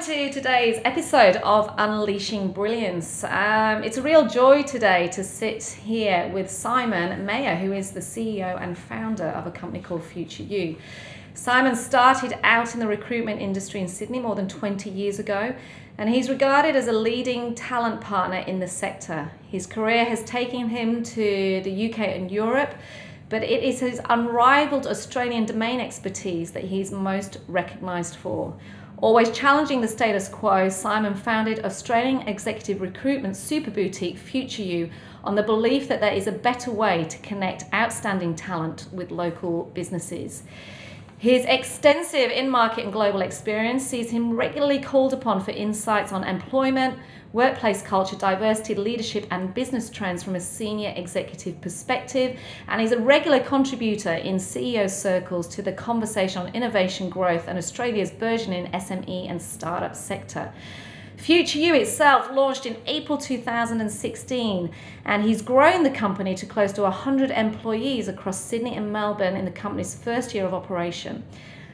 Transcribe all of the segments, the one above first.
to today's episode of Unleashing Brilliance. Um, it's a real joy today to sit here with Simon Mayer, who is the CEO and founder of a company called Future You. Simon started out in the recruitment industry in Sydney more than 20 years ago, and he's regarded as a leading talent partner in the sector. His career has taken him to the UK and Europe, but it is his unrivaled Australian domain expertise that he's most recognised for. Always challenging the status quo, Simon founded Australian executive recruitment super boutique Future You on the belief that there is a better way to connect outstanding talent with local businesses. His extensive in market and global experience sees him regularly called upon for insights on employment, workplace culture, diversity, leadership, and business trends from a senior executive perspective. And is a regular contributor in CEO circles to the conversation on innovation growth and Australia's burgeoning SME and startup sector. Future You itself launched in April 2016, and he's grown the company to close to 100 employees across Sydney and Melbourne in the company's first year of operation.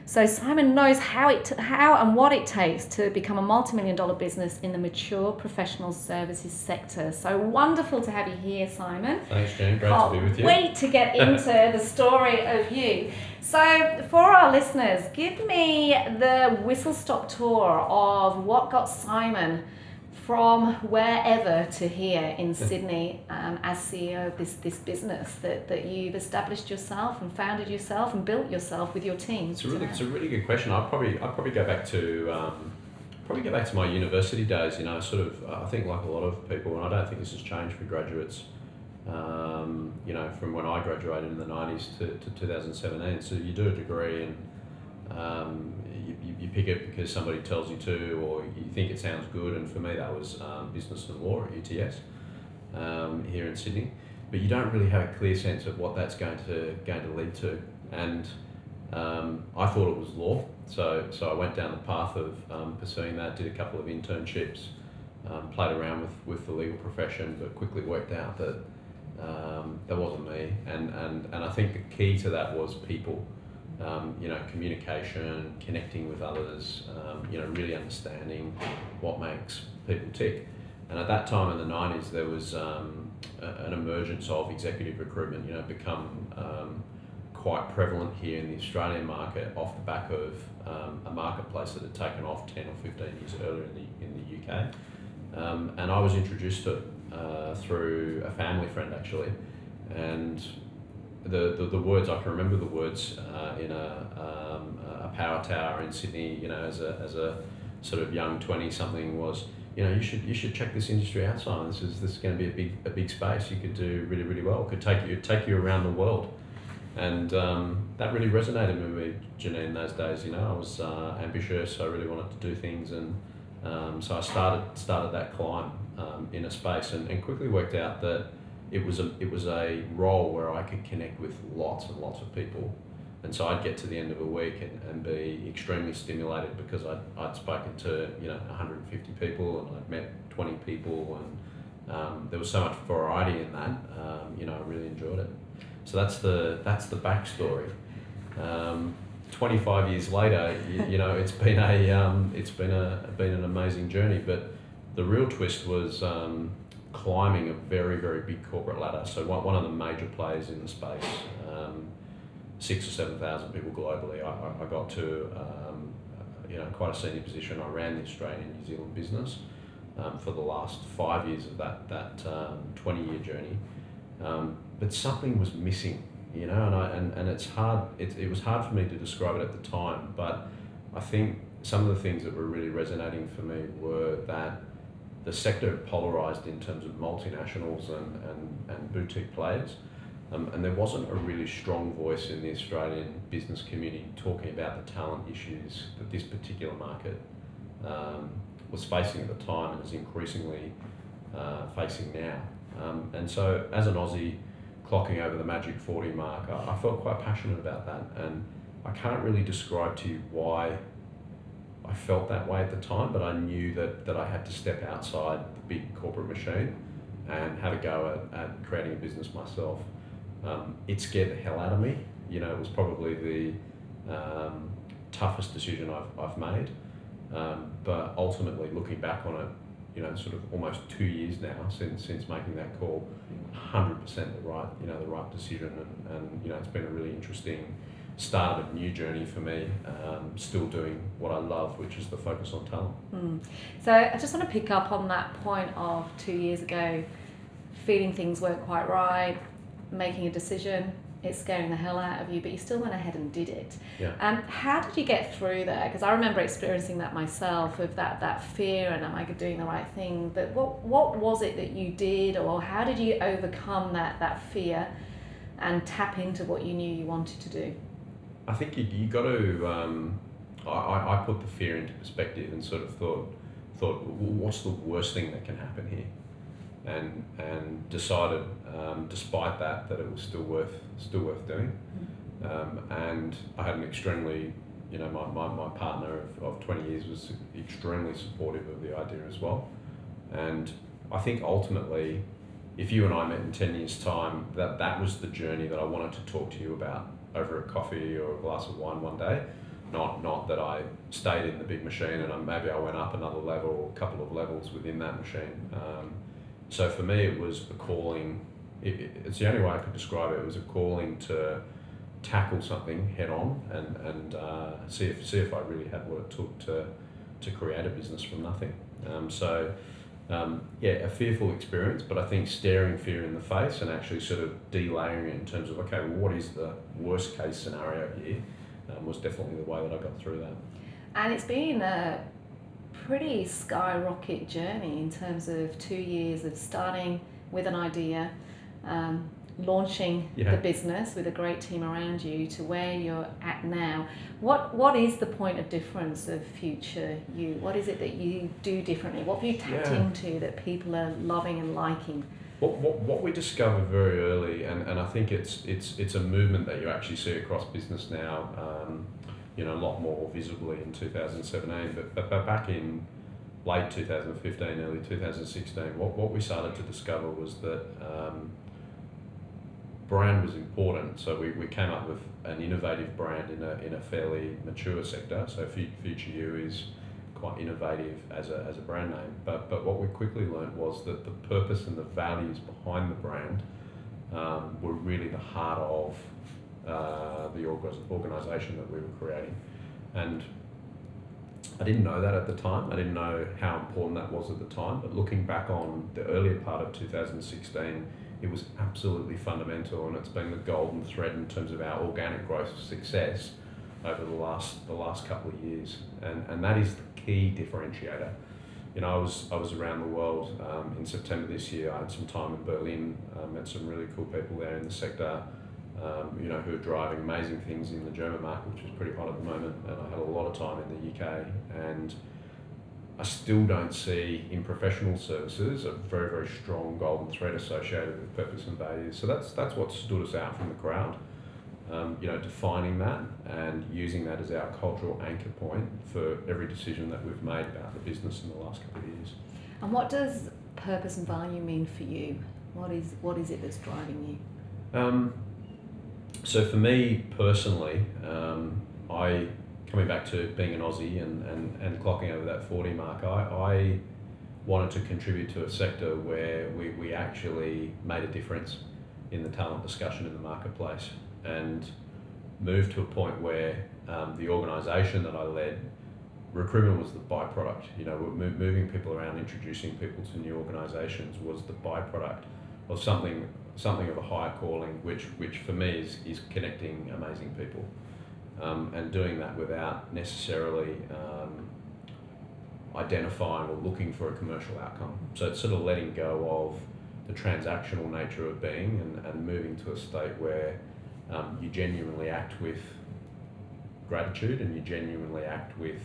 So Simon knows how it how and what it takes to become a multi-million dollar business in the mature professional services sector. So wonderful to have you here, Simon. Thanks, Jane. Great Can't to oh, be with you. Wait to get into the story of you. So, for our listeners, give me the whistle stop tour of what got Simon from wherever to here in Sydney um, as CEO of this, this business that, that you've established yourself and founded yourself and built yourself with your team. It's a really, it's a really good question. I'd probably, I'd probably go back to, um, probably go back to my university days. You know, sort of. I think like a lot of people, and I don't think this has changed for graduates. Um, you know, from when I graduated in the nineties to, to two thousand seventeen. So you do a degree and um, you, you, you pick it because somebody tells you to, or you think it sounds good. And for me, that was um, business and law at UTS um, here in Sydney. But you don't really have a clear sense of what that's going to going to lead to. And um, I thought it was law, so so I went down the path of um, pursuing that. Did a couple of internships, um, played around with, with the legal profession, but quickly worked out that that wasn't me. And, and and I think the key to that was people. Um, you know, communication, connecting with others, um, you know, really understanding what makes people tick. And at that time in the 90s, there was um, a, an emergence of executive recruitment, you know, become um, quite prevalent here in the Australian market off the back of um, a marketplace that had taken off 10 or 15 years earlier in the, in the UK. Um, and I was introduced to it uh, through a family friend actually. And the, the, the words, I can remember the words uh, in a, um, a power tower in Sydney, you know, as a, as a sort of young 20 something was, you know, you should you should check this industry out. This is this is going to be a big a big space. You could do really really well. It Could take you take you around the world, and um, that really resonated with me, Janine. In those days, you know, I was uh, ambitious. I really wanted to do things, and um, so I started started that climb um, in a space, and, and quickly worked out that it was a it was a role where I could connect with lots and lots of people. And so I'd get to the end of a week and, and be extremely stimulated because I'd, I'd spoken to, you know, 150 people and I'd met 20 people and um, there was so much variety in that. Um, you know, I really enjoyed it. So that's the, that's the backstory. Um, 25 years later, you, you know, it's been a, um, it's been a, been an amazing journey, but the real twist was um, climbing a very, very big corporate ladder. So one, one of the major players in the space, um, six or seven thousand people globally. I, I- got to um, you know quite a senior position. I ran the Australian New Zealand business um, for the last five years of that that um, twenty year journey. Um, but something was missing, you know, and I and, and it's hard. It, it was hard for me to describe it at the time, but I think some of the things that were really resonating for me were that the sector polarized in terms of multinationals and, and, and boutique players. Um, and there wasn't a really strong voice in the Australian business community talking about the talent issues that this particular market um, was facing at the time and is increasingly uh, facing now. Um, and so, as an Aussie, clocking over the magic 40 mark, I, I felt quite passionate about that. And I can't really describe to you why I felt that way at the time, but I knew that, that I had to step outside the big corporate machine and have a go at, at creating a business myself. Um, it scared the hell out of me. You know, it was probably the um, toughest decision I've, I've made. Um, but ultimately, looking back on it, you know, sort of almost two years now since since making that call, hundred percent the right, you know, the right decision, and, and you know, it's been a really interesting start of a new journey for me. Um, still doing what I love, which is the focus on talent. Mm. So I just want to pick up on that point of two years ago, feeling things weren't quite right, making a decision, it's scaring the hell out of you, but you still went ahead and did it. Yeah. Um, how did you get through there? Because I remember experiencing that myself of that, that fear and am I doing the right thing? But what, what was it that you did or how did you overcome that, that fear and tap into what you knew you wanted to do? I think you, you got to. Um, I, I put the fear into perspective and sort of thought, thought, well, what's the worst thing that can happen here? and and decided, um, despite that, that it was still worth still worth doing. Um, and I had an extremely, you know, my, my, my partner of, of 20 years was extremely supportive of the idea as well. And I think ultimately, if you and I met in 10 years' time, that, that was the journey that I wanted to talk to you about over a coffee or a glass of wine one day. Not, not that I stayed in the big machine and I, maybe I went up another level a couple of levels within that machine. Um, so for me, it was a calling. It, it's the only way I could describe it. It was a calling to tackle something head on and and uh, see if see if I really had what it took to to create a business from nothing. Um, so. Um, yeah, a fearful experience, but I think staring fear in the face and actually sort of delayering it in terms of okay, well, what is the worst case scenario here, um, was definitely the way that I got through that. And it's been a pretty skyrocket journey in terms of two years of starting with an idea, um, launching Yeah. the business with a great team around you to where you're at now. What what is the point of difference of future you? What is it that you do differently? What have you tapped Yeah. into that people are loving and liking? What, what, what we discovered very early, and, and I think it's, it's, it's a movement that you actually see across business now, um, you know, a lot more visibly in 2017, but, but, but back in late 2015, early 2016, what, what we started to discover was that um, brand was important. So we, we came up with an innovative brand in a, in a fairly mature sector. So Fu- Future You is quite innovative as a, as a brand name. But, but what we quickly learned was that the purpose and the values behind the brand um, were really the heart of uh, the org- organisation that we were creating. And I didn't know that at the time. I didn't know how important that was at the time. But looking back on the earlier part of 2016, it was absolutely fundamental, and it's been the golden thread in terms of our organic growth success over the last the last couple of years. And and that is the key differentiator. You know, I was I was around the world um, in September this year. I had some time in Berlin, uh, met some really cool people there in the sector um, you know, who are driving amazing things in the German market, which is pretty hot at the moment. And I had a lot of time in the UK, and I still don't see in professional services a very, very strong golden thread associated with purpose and values. So that's that's what stood us out from the crowd. Um, you know, defining that and using that as our cultural anchor point for every decision that we've made about the business in the last couple of years. And what does purpose and value mean for you? What is what is it that's driving you? Um, so for me personally, um, I coming back to being an Aussie and, and, and clocking over that 40 mark, I, I wanted to contribute to a sector where we, we actually made a difference in the talent discussion in the marketplace and moved to a point where um, the organisation that I led, recruitment was the byproduct. You know, moving people around, introducing people to new organisations was the byproduct of something something of a higher calling, which which for me is, is connecting amazing people, um, and doing that without necessarily um, identifying or looking for a commercial outcome. So it's sort of letting go of the transactional nature of being and, and moving to a state where um, you genuinely act with gratitude and you genuinely act with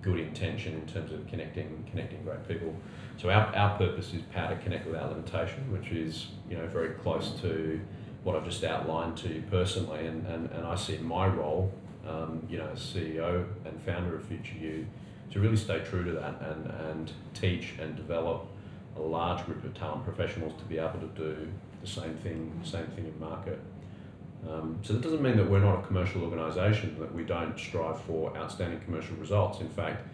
good intention in terms of connecting connecting great people. So our, our purpose is power to connect without limitation, which is you know very close to what I've just outlined to you personally, and, and, and I see my role, um, you know, CEO and founder of Future You, to really stay true to that and, and teach and develop a large group of talent professionals to be able to do the same thing, same thing in market. Um, so that doesn't mean that we're not a commercial organisation, that we don't strive for outstanding commercial results. In fact,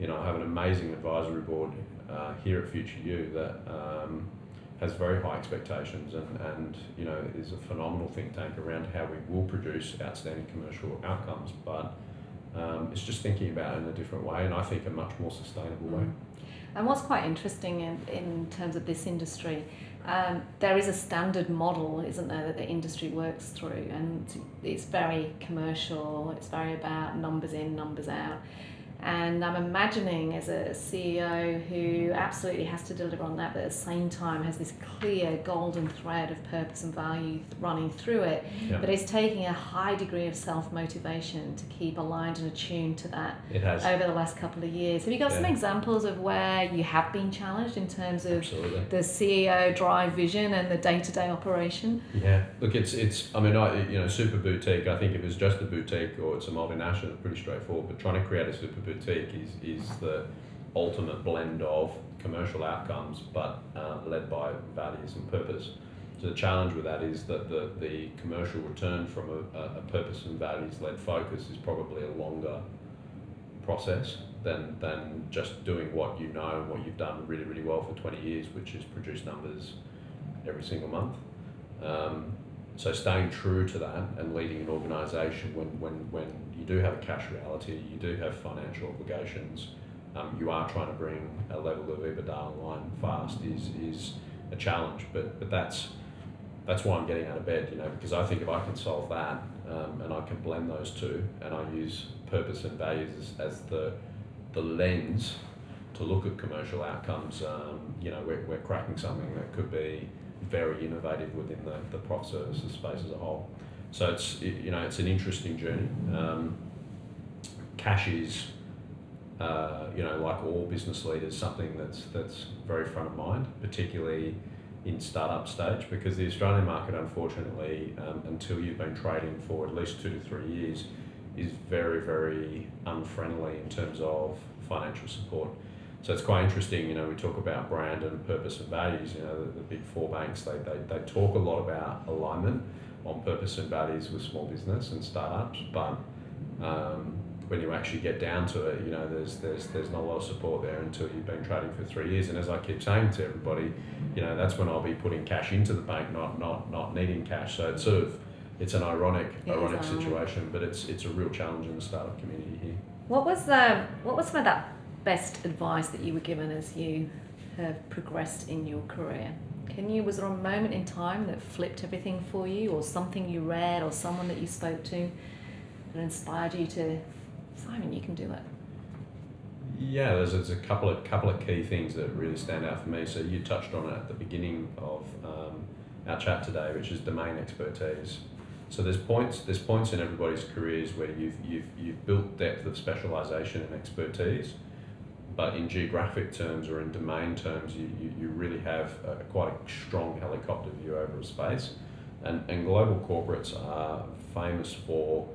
you know, I have an amazing advisory board uh, here at Future You that um, has very high expectations and, and you know is a phenomenal think tank around how we will produce outstanding commercial outcomes. But um, it's just thinking about it in a different way, and I think a much more sustainable way. Mm. And what's quite interesting in, in terms of this industry, um, there is a standard model, isn't there, that the industry works through, and it's very commercial. It's very about numbers in, numbers out. And I'm imagining as a CEO who absolutely has to deliver on that, but at the same time has this clear golden thread of purpose and value running through it, Yeah. but it's taking a high degree of self motivation to keep aligned and attuned to that over the last couple of years. Have you got some examples of where you have been challenged in terms of absolutely. the CEO drive vision and the day to day operation? Yeah, look, it's it's. I mean, I you know, super boutique. I think if it's just a boutique or it's a multinational, it's pretty straightforward. But trying to create a super boutique is is the ultimate blend of commercial outcomes, but uh, led by values and purpose. So the challenge with that is that the the commercial return from a, a a purpose and values led focus is probably a longer process than than just doing what you know and what you've done really really well for 20 years, which is produce numbers every single month. Um, so staying true to that and leading an organisation when, when, when you do have a cash reality, you do have financial obligations, um, you are trying to bring a level of EBITDA online fast is, is a challenge. But, but that's, that's why I'm getting out of bed, you know, because I think if I can solve that um, and I can blend those two and I use purpose and values as, as the, the lens to look at commercial outcomes, um, you know, we're, we're cracking something that could be very innovative within the, the prof services space as a whole. So it's it- you know it's an interesting journey. Um, cash is uh, you know like all business leaders something that's that's very front of mind, particularly in startup stage because the Australian market unfortunately um, until you've been trading for at least two to three years is very very unfriendly in terms of financial support. So it's quite interesting, you know, we talk about brand and purpose and values, you know, the, the big four banks, they, they, they talk a lot about alignment on purpose and values with small business and startups, but um, when you actually get down to it, you know, there's, there's, there's not a lot of support there until you've been trading for three years. And as I keep saying to everybody, you know, that's when I'll be putting cash into the bank, not, not, not needing cash. So it's sort of, it's an ironic, It ironic ironic. situation, but it's, it's a real challenge in the startup community here. What was the what was some of that best advice that you were given as you have progressed in your career? Can you was there a moment in time that flipped everything for you, or something you read, or someone that you spoke to that inspired you to Simon, you can do it. Yeah, there's, there's a couple of couple of key things that really stand out for me. So you touched on it at the beginning of um, our chat today, which is domain expertise. So there's points there's points in everybody's careers where you've you've you've built depth of specialisation and expertise, but in geographic terms or in domain terms, you, you, you really have a, quite a strong helicopter view over a space. And, and global corporates are famous for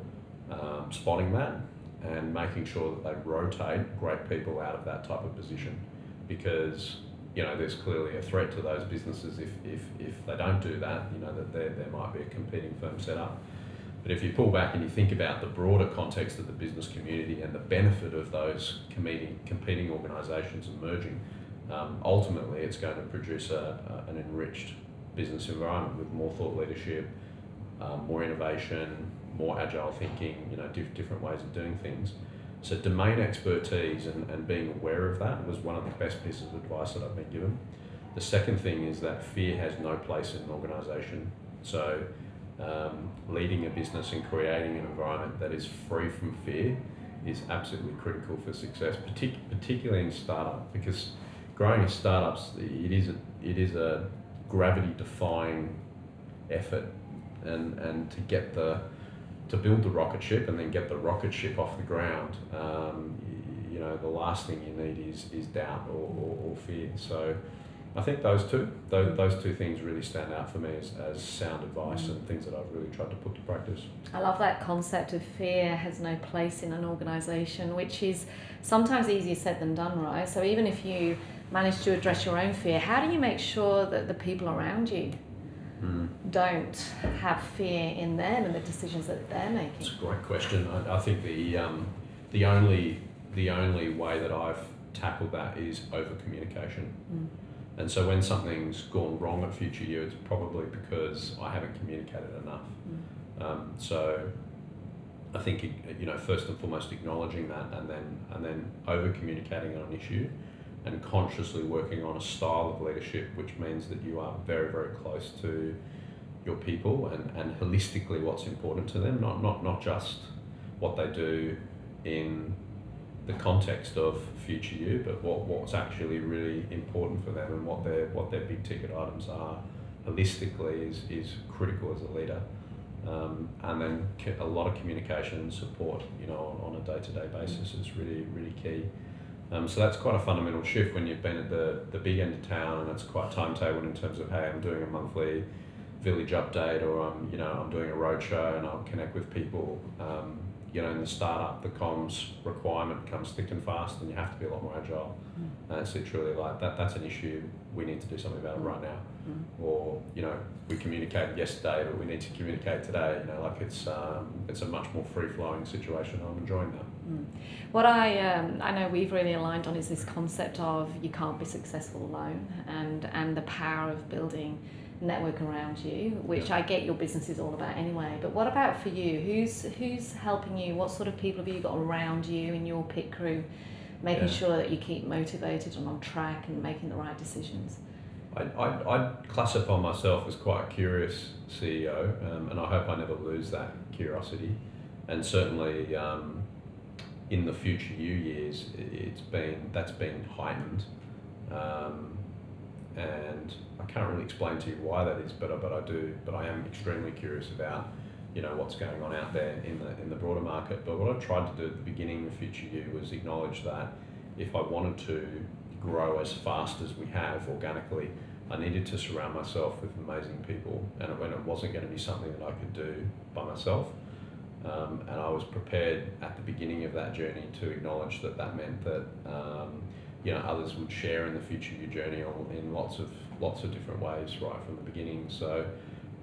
um, spotting that and making sure that they rotate great people out of that type of position because you know there's clearly a threat to those businesses if, if, if they don't do that you know that there, there might be a competing firm set up but if you pull back and you think about the broader context of the business community and the benefit of those competing, competing organisations and merging, um, ultimately it's going to produce a, a, an enriched business environment with more thought leadership, um, more innovation, more agile thinking, you know, diff- different ways of doing things. So domain expertise and, and being aware of that was one of the best pieces of advice that I've been given. The second thing is that fear has no place in an organisation. So um, leading a business and creating an environment that is free from fear is absolutely critical for success, partic- particularly in startup, because growing a startups it is a, it is a gravity defying effort, and and to get the to build the rocket ship and then get the rocket ship off the ground, um, you, know, the last thing you need is, is doubt or, or, or fear. So I think those two, those, those two things really stand out for me as, as sound advice and things that I've really tried to put to practice. I love that concept of fear has no place in an organisation, which is sometimes easier said than done, right? So even if you manage to address your own fear, how do you make sure that the people around you Mm. don't have fear in them and the decisions that they're making? It's a great question. I, I think the um, the only the only way that I've tackled that is over communication. Mm. And so when something's gone wrong at Future You, it's probably because I haven't communicated enough. Mm. Um, so I think you know first and foremost acknowledging that, and then and then over communicating on an issue, and consciously working on a style of leadership, which means that you are very very close to your people and, and holistically what's important to them, not not not just what they do in the context of future you, but what, what's actually really important for them and what their what their big ticket items are holistically is, is critical as a leader. Um, and then a lot of communication and support, you know, on, on a day to day basis is really really key. Um, so that's quite a fundamental shift when you've been at the, the big end of town and it's quite timetabled in terms of hey, I'm doing a monthly village update or I'm you know I'm doing a roadshow and I'll connect with people. Um, you know, in the startup, the comms requirement comes thick and fast, and you have to be a lot more agile. Mm. And it's literally like that. That's an issue. We need to do something about it right now. Mm. Or you know, we communicated yesterday, but we need to communicate today. You know, like it's um, it's a much more free flowing situation. I'm enjoying that. Mm. What I um, I know we've really aligned on is this concept of you can't be successful alone, and and the power of building network around you, which Yeah. I get your business is all about anyway. But what about for you? Who's who's helping you? What sort of people have you got around you in your pit crew, making Yeah. sure that you keep motivated and on track and making the right decisions? I, I, I'd classify myself as quite a curious CEO, um, and I hope I never lose that curiosity. And certainly um, in the future you years, it's been that's been heightened. Um, and I can't really explain to you why that is, but but I do. But I am extremely curious about you know what's going on out there in the in the broader market. But what I tried to do at the beginning of Future You was acknowledge that if I wanted to grow as fast as we have organically, I needed to surround myself with amazing people, and when it wasn't going to be something that I could do by myself. Um, and I was prepared at the beginning of that journey to acknowledge that that meant that um, you know others would share in the future you journey in lots of lots of different ways right from the beginning. So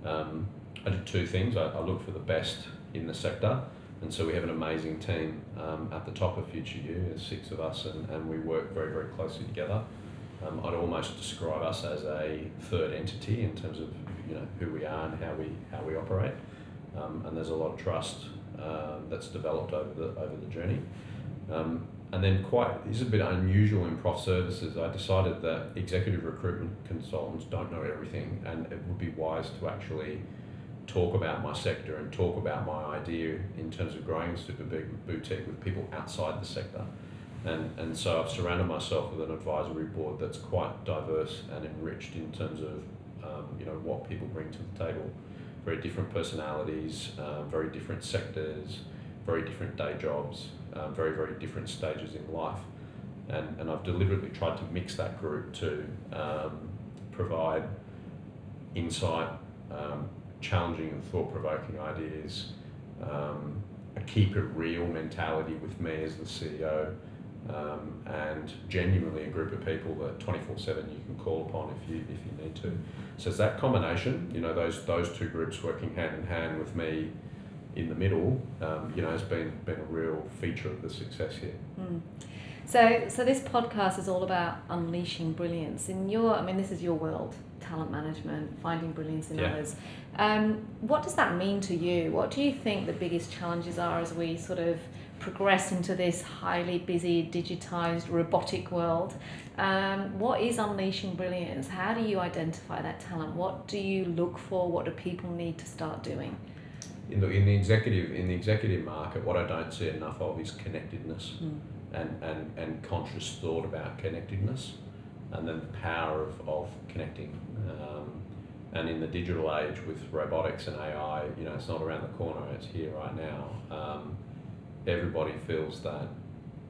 um, I did two things. I, I for the best in the sector, and so we have an amazing team um, at the top of Future You. There's six of us, and, and we work very very closely together. Um, I'd almost describe us as a third entity in terms of you know who we are and how we how we operate. Um, and there's a lot of trust um, that's developed over the over the journey. Um, and then quite this is a bit unusual in prof services. I decided that executive recruitment consultants don't know everything, and it would be wise to actually talk about my sector and talk about my idea in terms of growing a super big boutique with people outside the sector. And, and so I've surrounded myself with an advisory board that's quite diverse and enriched in terms of um, you know what people bring to the table very different personalities, um, very different sectors, very different day jobs, um, very, very different stages in life. And, and I've deliberately tried to mix that group to um, provide insight, um, challenging and thought provoking ideas, um, a keep it real mentality with me as the CEO, um, and genuinely a group of people that 24 7 you can call upon if you, if you need to. So it's that combination, you know, those those two groups working hand in hand with me in the middle, um, you know, has been been a real feature of the success here. Mm. So, so this podcast is all about unleashing brilliance in your. I mean, this is your world: talent management, finding brilliance in Yeah. others. Um, what does that mean to you? What do you think the biggest challenges are as we sort of progress into this highly busy, digitized, robotic world? Um, what is unleashing brilliance? How do you identify that talent? What do you look for? What do people need to start doing? In the, in the executive in the executive market, what I don't see enough of is connectedness Mm. and, and, and conscious thought about connectedness, and then the power of, of connecting. Um, and in the digital age with robotics and AI, you know, it's not around the corner; it's here right now. Um, everybody feels that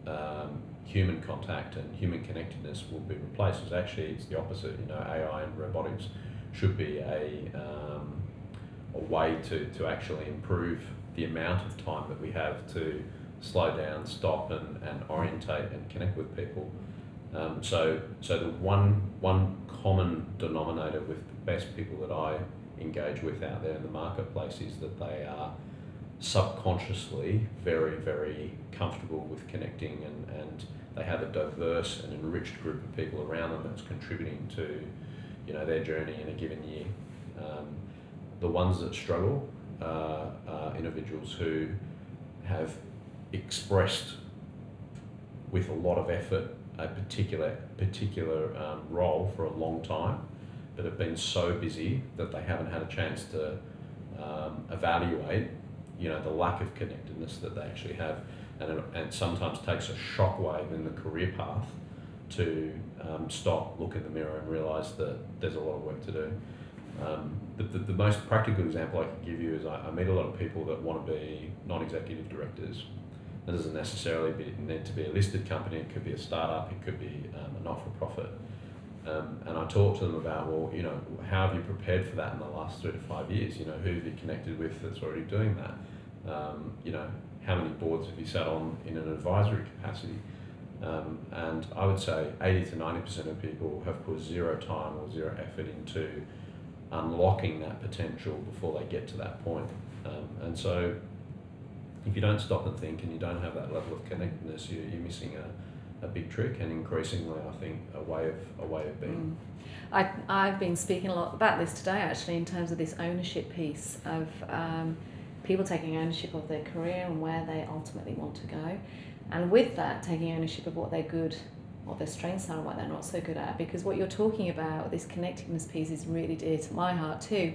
um, human contact and human connectedness will be replaced. It's actually it's the opposite. You know, AI and robotics should be a um, a way to, to actually improve the amount of time that we have to slow down, stop, and, and orientate and connect with people. Um, so, so the one one common denominator with the best people that I engage with out there in the marketplace is that they are subconsciously very, very comfortable with connecting and, and they have a diverse and enriched group of people around them that's contributing to you know their journey in a given year. Um, the ones that struggle uh, are individuals who have expressed with a lot of effort a particular particular um, role for a long time, but have been so busy that they haven't had a chance to um, evaluate, you know, the lack of connectedness that they actually have, and it, and sometimes takes a shockwave in the career path to um, stop, look in the mirror, and realise that there's a lot of work to do. Um, the, the, the, most practical example I can give you is I, I meet a lot of people that want to be non-executive directors it doesn't necessarily be, need to be a listed company. It could be a startup. It could be um, a not-for-profit. Um, and I talk to them about, well, you know, how have you prepared for that in the last three to five years? You know, who have you connected with that's already doing that? Um, you know, how many boards have you sat on in an advisory capacity? Um, and I would say 80 to 90% of people have put zero time or zero effort into unlocking that potential before they get to that point. Um, and so if you don't stop and think and you don't have that level of connectedness, you're, you're missing a, a big trick and increasingly, I think, a way of a way of being. Mm. I, I've been speaking a lot about this today, actually, in terms of this ownership piece of um, people taking ownership of their career and where they ultimately want to go, and with that, taking ownership of what they're good what their strengths are and what they're not so good at. Because what you're talking about, this connectedness piece, is really dear to my heart too.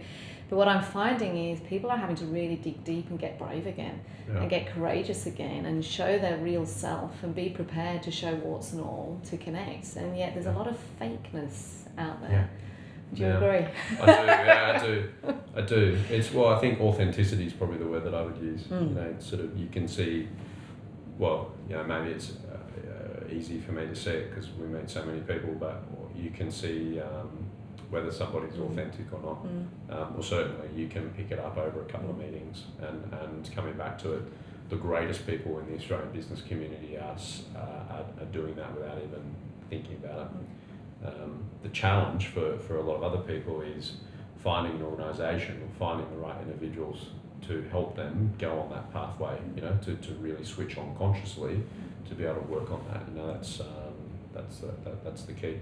But what I'm finding is people are having to really dig deep and get brave again yeah. and get courageous again and show their real self and be prepared to show warts and all to connect. And yet there's a lot of fakeness out there. Yeah. Do you yeah. agree? I do, yeah, I do. I do. It's well, I think authenticity is probably the word that I would use. Mm. You know, sort of you can see, well, you know, maybe it's easy for me to see it because we meet so many people, but you can see um, whether somebody's mm. authentic or not. Mm. Um, or certainly you can pick it up over a couple of meetings and, and coming back to it, the greatest people in the Australian business community are, uh, are, are doing that without even thinking about it. Mm. Um, the challenge for, for a lot of other people is finding an organisation or finding the right individuals to help them go on that pathway, you know, to, to really switch on consciously mm to be able to work on that. You know, that's um, that's uh, that, that's the key.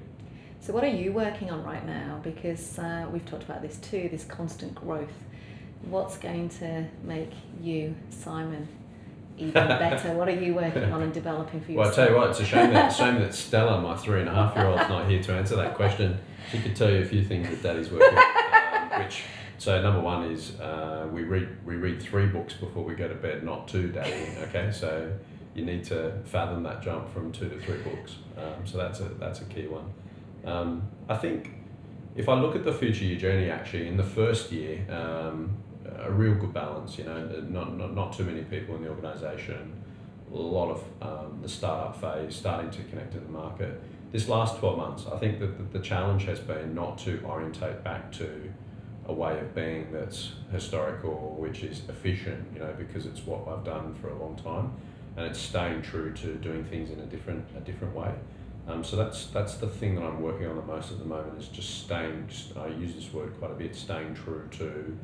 So, what are you working on right now? Because uh, we've talked about this too, this constant growth. What's going to make you, Simon, even better? what are you working on and developing for yourself? Well, I tell you what, it's a shame that shame that Stella, my three and a half year old, is not here to answer that question. She could tell you a few things that Daddy's working on, um, which. So number one is uh, we read we read three books before we go to bed, not two, Daddy. Okay, so you need to fathom that jump from two to three books. Um, so that's a that's a key one. Um, I think if I look at the Future You journey, actually, in the first year, um, a real good balance. You know, not, not not too many people in the organisation. A lot of um, the startup phase, starting to connect to the market. This last twelve months, I think that the, the challenge has been not to orientate back to a way of being that's historical, which is efficient. You know, because it's what I've done for a long time and it's staying true to doing things in a different a different way. Um, so that's that's the thing that I'm working on the most at the moment is just staying. Just, I use this word quite a bit. Staying true to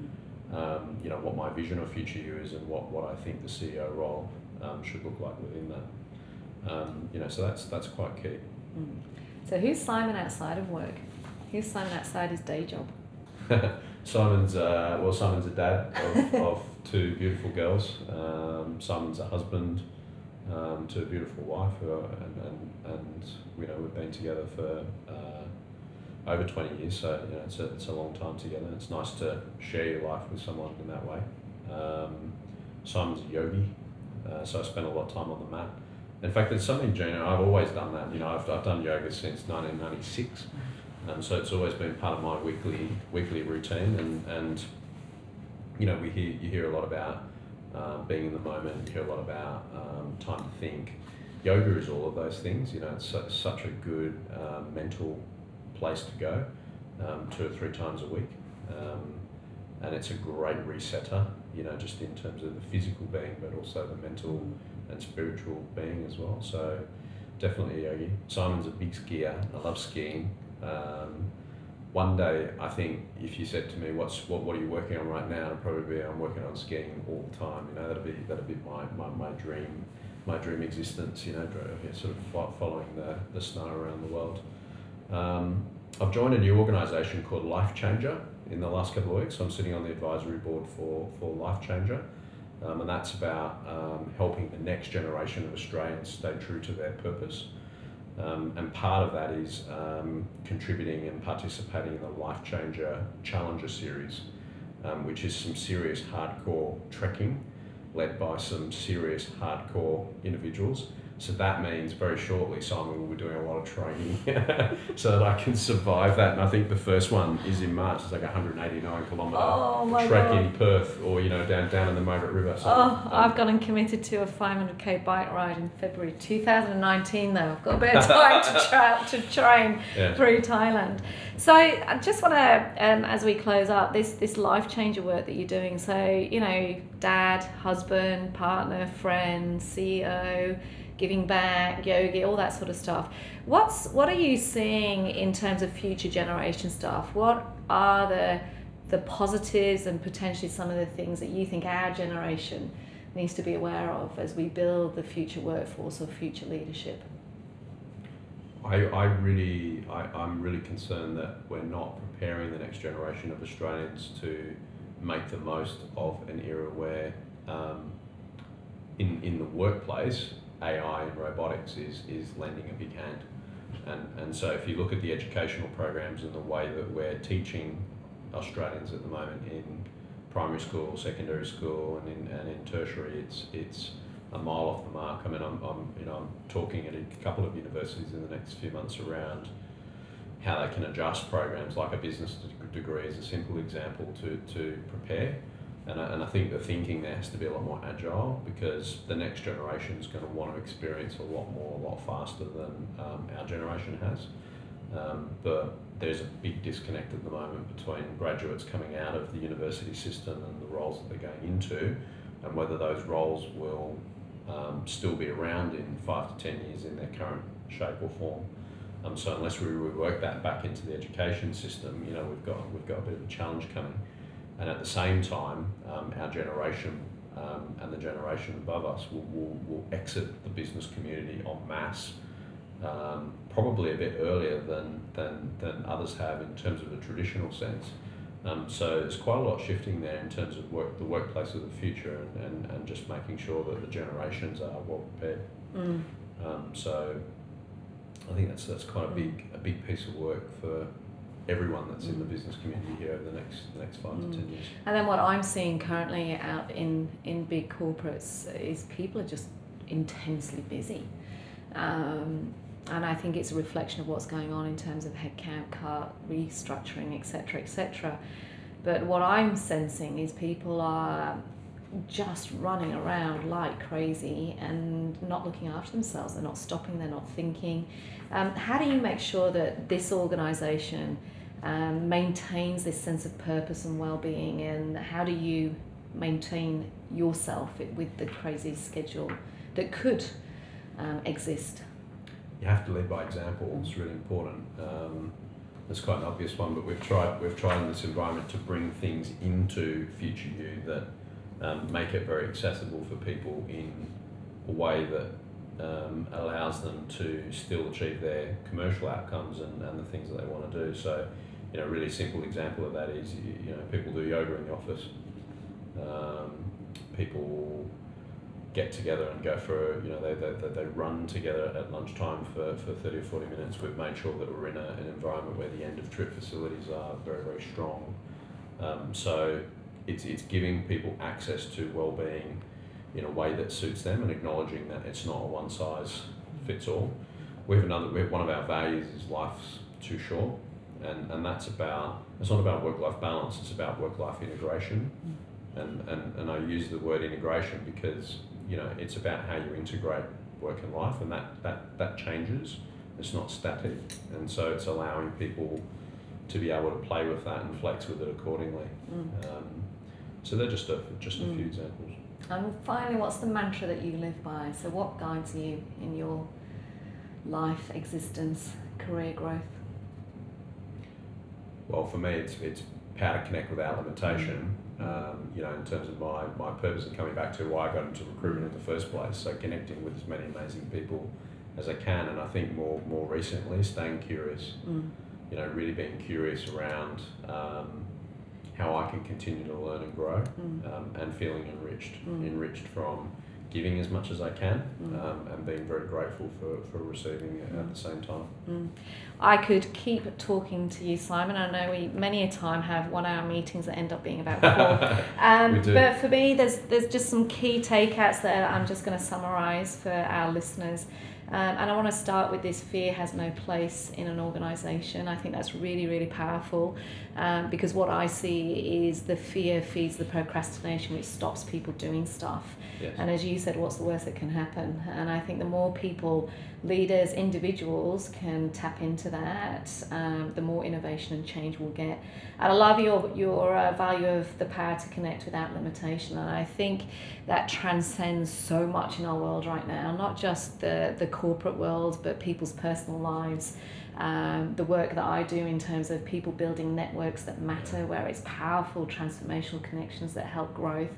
um, you know what my vision of future you is and what, what I think the CEO role um, should look like within that. Um, you know, so that's that's quite key. Mm. So who's Simon outside of work? Who's Simon outside his day job? Simon's uh, well, Simon's a dad of, of two beautiful girls. Um, Simon's a husband um, to a beautiful wife, who and, and, and you know we've been together for uh, over twenty years. So you know it's a, it's a long time together. It's nice to share your life with someone in that way. Um, Simon's a yogi, uh, so I spend a lot of time on the mat. In fact, it's something, know, I've always done that. You know, I've, I've done yoga since 1996. Um, so it's always been part of my weekly weekly routine, and, and you know we hear you hear a lot about um, being in the moment. You hear a lot about um, time to think. yoga is all of those things. You know, it's su- such a good um, mental place to go um, two or three times a week. Um, and it's a great resetter, you know, just in terms of the physical being, but also the mental and spiritual being as well. So definitely yogi. Simon's a big skier. I love skiing. Um, one day, I think if you said to me, "What's what? What are you working on right now?" I'd probably be, "I'm working on skiing all the time." You know, that'd be that'd be my, my, my dream, my dream existence. You know, sort of following the the snow around the world. Um, I've joined a new organisation called Life Changer in the last couple of weeks. I'm sitting on the advisory board for for Life Changer. Um, and that's about um, helping the next generation of Australians stay true to their purpose. Um, and part of that is um, contributing and participating in the Life Changer Challenger series, um, which is some serious hardcore trekking led by some serious hardcore individuals so that means very shortly, Simon will be doing a lot of training so that I can survive that. And I think the first one is in March. It's like a 189 kilometre oh trek God. in Perth or, you know, down down in the Margaret River. So, oh, um, I've gone and committed to a 500k bike ride in February 2019 though. I've got a bit of time to, tra- to train yeah. through Thailand. So I just want to, um, as we close up, this, this life changer work that you're doing. So, you know, dad, husband, partner, friend, CEO, giving back, yoga, all that sort of stuff. What's what are you seeing in terms of future generation stuff? What are the the positives and potentially some of the things that you think our generation needs to be aware of as we build the future workforce or future leadership? I, I really I, I'm really concerned that we're not preparing the next generation of Australians to make the most of an era where um, in, in the workplace AI and robotics is, is lending a big hand. And, and so if you look at the educational programs and the way that we're teaching Australians at the moment in primary school, secondary school, and in, and in tertiary, it's, it's a mile off the mark. I mean, I'm, I'm, you know, I'm talking at a couple of universities in the next few months around how they can adjust programs like a business degree as a simple example to, to prepare and I, and I think the thinking there has to be a lot more agile because the next generation is going to want to experience a lot more, a lot faster than um, our generation has. Um, but there's a big disconnect at the moment between graduates coming out of the university system and the roles that they're going into, and whether those roles will um, still be around in five to ten years in their current shape or form. Um, so unless we rework that back into the education system, you know, we've got we've got a bit of a challenge coming. And at the same time, um, our generation um, and the generation above us will, will, will exit the business community en masse, um, probably a bit earlier than, than, than others have in terms of a traditional sense. Um, so there's quite a lot shifting there in terms of work, the workplace of the future and, and, and just making sure that the generations are well prepared. Mm. Um, so I think that's, that's quite a big, a big piece of work for, everyone that's in the business community here over the next the next five mm. to ten years. And then what I'm seeing currently out in in big corporates is people are just intensely busy. Um, and I think it's a reflection of what's going on in terms of headcount cut, restructuring, etc., etc. But what I'm sensing is people are just running around like crazy and not looking after themselves. They're not stopping, they're not thinking. Um, how do you make sure that this organisation um, maintains this sense of purpose and well-being and how do you maintain yourself with the crazy schedule that could um, exist? You have to lead by example it's really important. Um, it's quite an obvious one but we've tried we've tried in this environment to bring things into future you that um, make it very accessible for people in a way that um, allows them to still achieve their commercial outcomes and, and the things that they want to do. So you know, a really simple example of that is, you know, people do yoga in the office. Um, people get together and go for, you know, they, they, they run together at lunchtime for, for 30 or 40 minutes. We've made sure that we're in a, an environment where the end of trip facilities are very, very strong. Um, so it's, it's giving people access to well-being in a way that suits them and acknowledging that it's not a one size fits all. We have another, we have, one of our values is life's too short and, and that's about it's not about work life balance it's about work life integration and, and and I use the word integration because you know it's about how you integrate work and life, and that, that, that changes. It's not static, and so it's allowing people to be able to play with that and flex with it accordingly. Mm. Um, so they're just a, just a Mm. few examples. And finally, what's the mantra that you live by? So, what guides you in your life, existence, career growth? Well, for me, it's it's how to connect without limitation. Um, you know, in terms of my, my purpose and coming back to why I got into recruitment in the first place. So connecting with as many amazing people as I can, and I think more more recently, staying curious. Mm. You know, really being curious around um, how I can continue to learn and grow, Mm. um, and feeling enriched, Mm. enriched from giving as much as I can, Mm. um, and being very grateful for, for receiving it Mm. at the same time. Mm. I could keep talking to you, Simon. I know we many a time have one-hour meetings that end up being about four. Um, We do. But for me, there's there's just some key takeouts that I'm just going to summarise for our listeners. Um, and I want to start with this fear has no place in an organisation. I think that's really, really powerful um, because what I see is the fear feeds the procrastination, which stops people doing stuff. Yes. And as you said, what's the worst that can happen? And I think the more people, leaders, individuals can tap into that, um, the more innovation and change we'll get. And I love your, your uh, value of the power to connect without limitation. And I think that transcends so much in our world right now, not just the, the corporate world, but people's personal lives. Um, the work that I do in terms of people building networks that matter, where it's powerful transformational connections that help growth.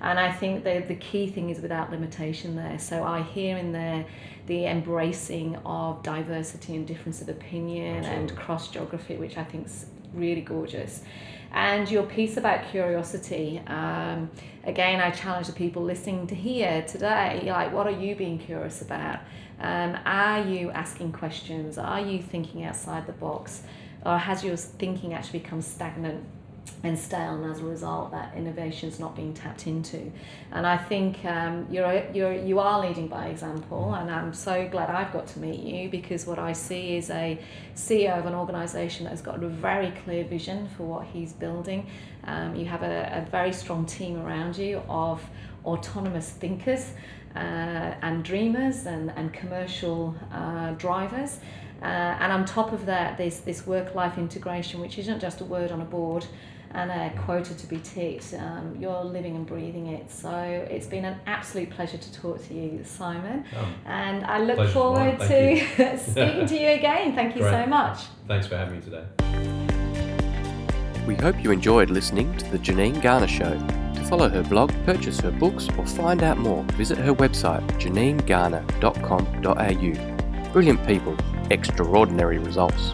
And I think the, the key thing is without limitation there. So I hear in there the embracing of diversity and difference of opinion and cross geography, which I think is really gorgeous. And your piece about curiosity, um, again, I challenge the people listening to here today, like, what are you being curious about? Um, are you asking questions? Are you thinking outside the box? Or has your thinking actually become stagnant and stale, and as a result, that innovation is not being tapped into? And I think um, you're, you're, you are leading by example, and I'm so glad I've got to meet you because what I see is a CEO of an organisation that has got a very clear vision for what he's building. Um, you have a, a very strong team around you of autonomous thinkers uh, and dreamers and, and commercial uh, drivers. Uh, and on top of that, there's this work life integration, which isn't just a word on a board and a quota to be ticked. Um, you're living and breathing it. So it's been an absolute pleasure to talk to you, Simon. Um, And I look forward to speaking to you again. Thank you so much. thanks for having me today. We hope you enjoyed listening to The Janine Garner Show. To follow her blog, purchase her books, or find out more, visit her website janinegarner.com.au. Brilliant people, extraordinary results.